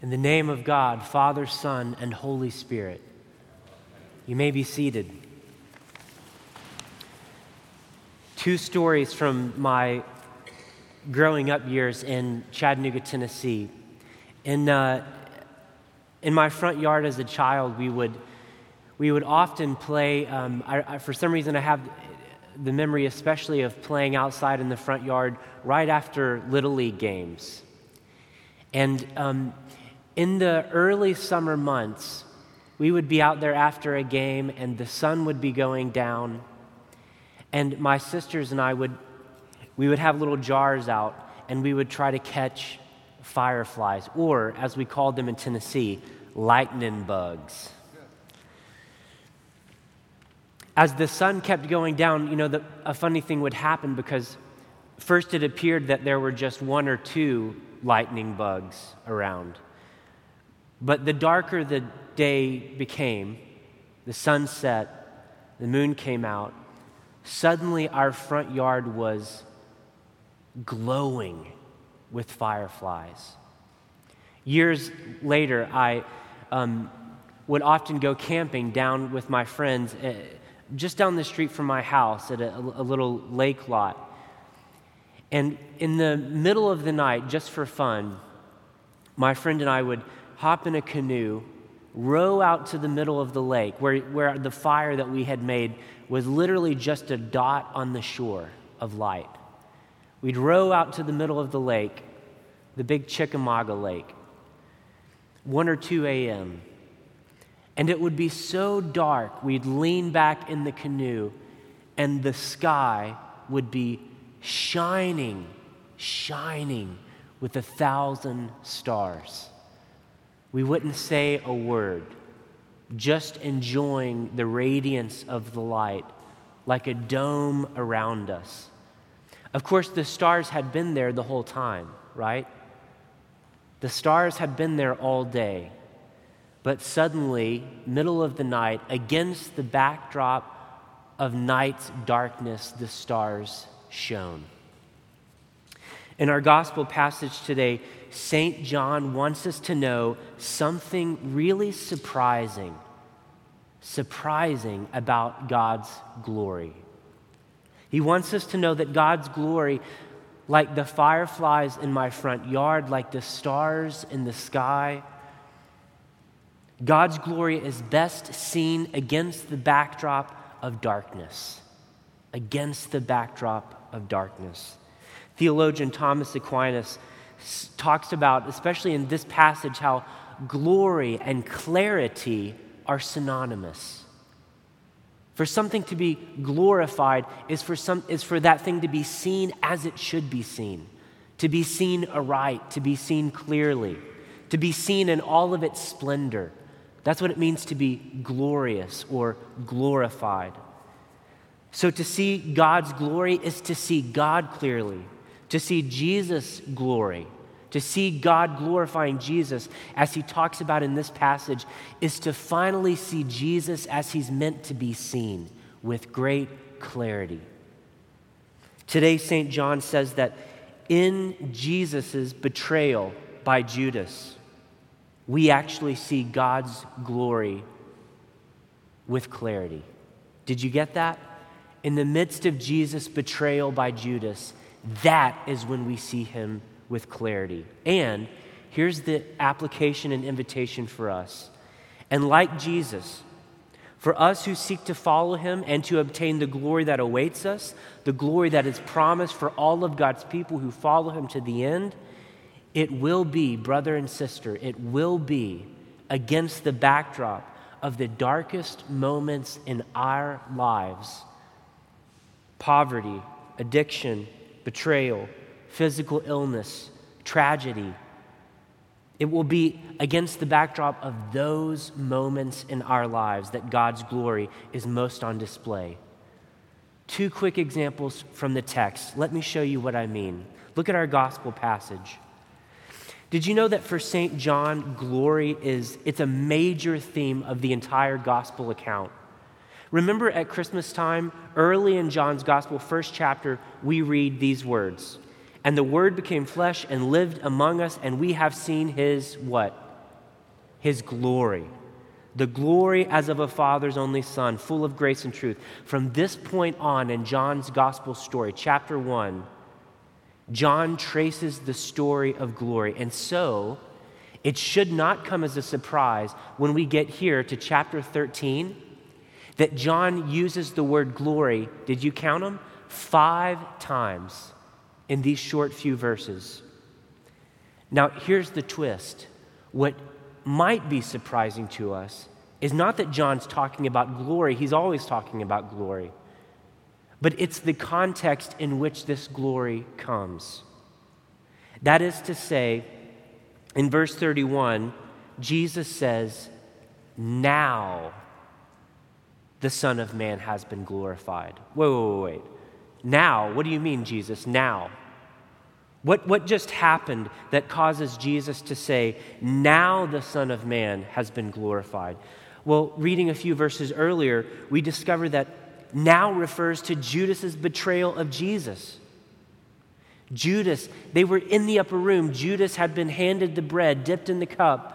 In the name of God, Father, Son, and Holy Spirit, you may be seated. Two stories from my growing up years in Chattanooga, Tennessee. In, uh, in my front yard as a child, we would, we would often play. Um, I, I, for some reason, I have the memory, especially, of playing outside in the front yard right after Little League games. And um, in the early summer months, we would be out there after a game and the sun would be going down. And my sisters and I would, we would have little jars out and we would try to catch fireflies, or as we called them in Tennessee, lightning bugs. As the sun kept going down, you know, the, a funny thing would happen because first it appeared that there were just one or two lightning bugs around. But the darker the day became, the sun set, the moon came out, suddenly our front yard was glowing with fireflies. Years later, I um, would often go camping down with my friends uh, just down the street from my house at a, a little lake lot. And in the middle of the night, just for fun, my friend and I would hop in a canoe, row out to the middle of the lake where, where the fire that we had made was literally just a dot on the shore of light. We'd row out to the middle of the lake, the big Chickamauga Lake, 1 or 2 a.m. And it would be so dark, we'd lean back in the canoe, and the sky would be shining, shining with a thousand stars. We wouldn't say a word, just enjoying the radiance of the light like a dome around us. Of course, the stars had been there the whole time, right? The stars had been there all day. But suddenly, middle of the night, against the backdrop of night's darkness, the stars shone. In our gospel passage today, St. John wants us to know something really surprising, surprising about God's glory. He wants us to know that God's glory, like the fireflies in my front yard, like the stars in the sky, God's glory is best seen against the backdrop of darkness. Against the backdrop of darkness. Theologian Thomas Aquinas talks about, especially in this passage, how glory and clarity are synonymous. For something to be glorified is for, some, is for that thing to be seen as it should be seen, to be seen aright, to be seen clearly, to be seen in all of its splendor. That's what it means to be glorious or glorified. So to see God's glory is to see God clearly to see Jesus' glory, to see God glorifying Jesus, as he talks about in this passage, is to finally see Jesus as he's meant to be seen with great clarity. Today, St. John says that in Jesus' betrayal by Judas, we actually see God's glory with clarity. Did you get that? In the midst of Jesus' betrayal by Judas, that is when we see him with clarity. And here's the application and invitation for us. And like Jesus, for us who seek to follow him and to obtain the glory that awaits us, the glory that is promised for all of God's people who follow him to the end, it will be, brother and sister, it will be against the backdrop of the darkest moments in our lives poverty, addiction, betrayal, physical illness, tragedy. It will be against the backdrop of those moments in our lives that God's glory is most on display. Two quick examples from the text. Let me show you what I mean. Look at our gospel passage. Did you know that for St. John, glory is it's a major theme of the entire gospel account? Remember at Christmas time, early in John's Gospel, first chapter, we read these words And the Word became flesh and lived among us, and we have seen his what? his glory. The glory as of a father's only son, full of grace and truth. From this point on in John's gospel story, chapter 1, John traces the story of glory. And so, it should not come as a surprise when we get here to chapter 13 that John uses the word glory. Did you count them? Five times in these short few verses. Now, here's the twist. What might be surprising to us is not that John's talking about glory, he's always talking about glory, but it's the context in which this glory comes. That is to say, in verse 31, Jesus says, Now the Son of Man has been glorified. Wait, wait, wait, wait. Now, what do you mean, Jesus? Now. What, what just happened that causes Jesus to say, Now the Son of Man has been glorified? Well, reading a few verses earlier, we discover that now refers to Judas's betrayal of Jesus. Judas, they were in the upper room. Judas had been handed the bread, dipped in the cup,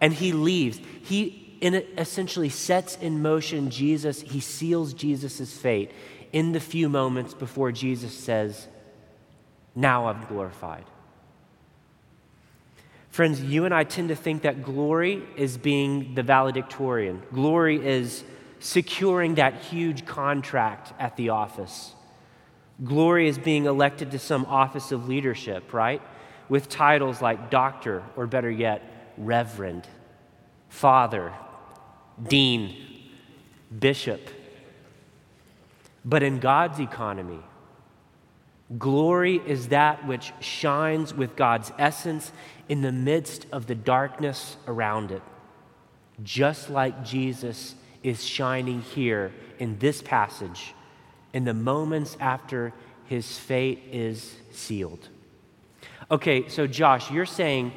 and he leaves. He essentially sets in motion Jesus, he seals Jesus' fate in the few moments before Jesus says, Now I'm glorified. Friends, you and I tend to think that glory is being the valedictorian. Glory is securing that huge contract at the office. Glory is being elected to some office of leadership, right? With titles like doctor, or better yet, reverend, father, dean, bishop. But in God's economy, glory is that which shines with God's essence in the midst of the darkness around it, just like Jesus is shining here in this passage in the moments after his fate is sealed. Okay, so Josh, you're saying,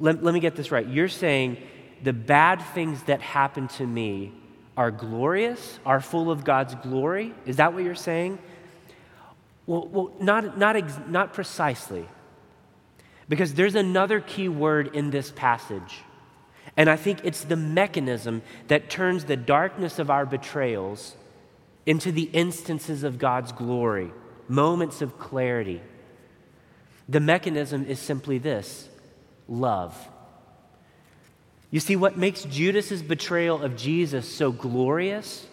let, let me get this right. You're saying the bad things that happen to me are glorious, are full of God's glory? Is that what you're saying? Well, well not, not, ex- not precisely. Because there's another key word in this passage. And I think it's the mechanism that turns the darkness of our betrayals into the instances of God's glory, moments of clarity. The mechanism is simply this love. You see, what makes Judas's betrayal of Jesus so glorious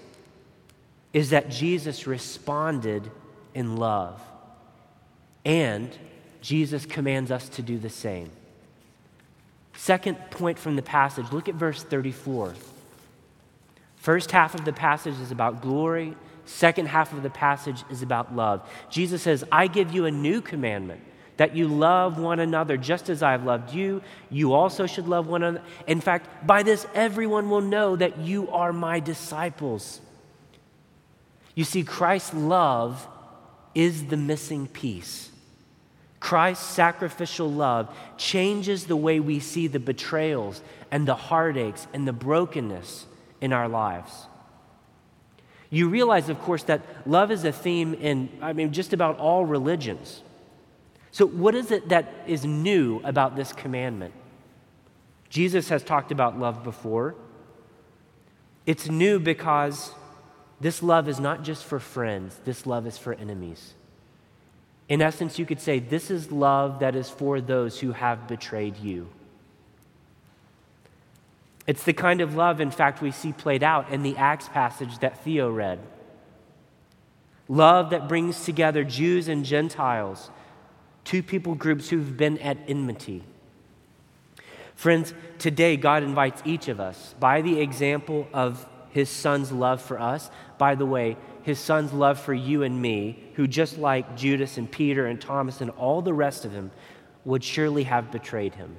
is that Jesus responded in love. And Jesus commands us to do the same. Second point from the passage look at verse 34. First half of the passage is about glory, second half of the passage is about love. Jesus says, I give you a new commandment that you love one another just as I have loved you. You also should love one another. In fact, by this, everyone will know that you are my disciples. You see, Christ's love is the missing piece. Christ's sacrificial love changes the way we see the betrayals and the heartaches and the brokenness in our lives. You realize, of course, that love is a theme in, I mean, just about all religions. So, what is it that is new about this commandment? Jesus has talked about love before. It's new because this love is not just for friends, this love is for enemies. In essence, you could say this is love that is for those who have betrayed you. It's the kind of love, in fact, we see played out in the Acts passage that Theo read. Love that brings together Jews and Gentiles, two people groups who've been at enmity. Friends, today God invites each of us, by the example of his son's love for us, by the way, his son's love for you and me, who just like Judas and Peter and Thomas and all the rest of them, would surely have betrayed him.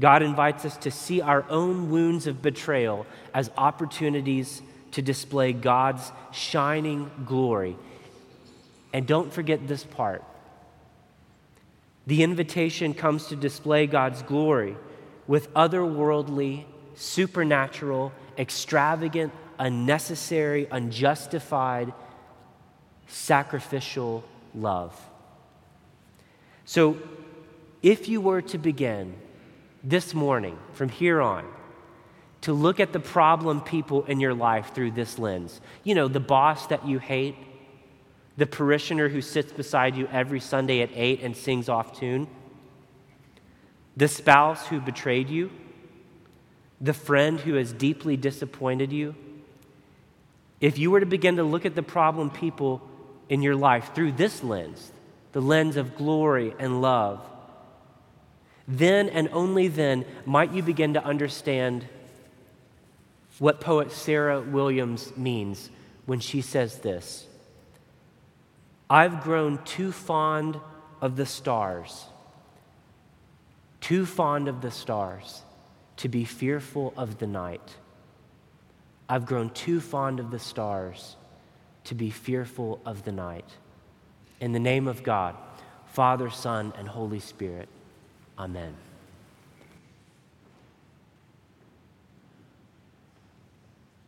God invites us to see our own wounds of betrayal as opportunities to display God's shining glory. And don't forget this part the invitation comes to display God's glory with otherworldly, supernatural, extravagant, unnecessary, unjustified, sacrificial love. So, if you were to begin this morning, from here on, to look at the problem people in your life through this lens. You know, the boss that you hate, the parishioner who sits beside you every Sunday at 8 and sings off tune, the spouse who betrayed you, the friend who has deeply disappointed you. If you were to begin to look at the problem people in your life through this lens, the lens of glory and love, then and only then might you begin to understand what poet Sarah Williams means when she says this I've grown too fond of the stars, too fond of the stars to be fearful of the night. I've grown too fond of the stars to be fearful of the night. In the name of God, Father, Son, and Holy Spirit, amen.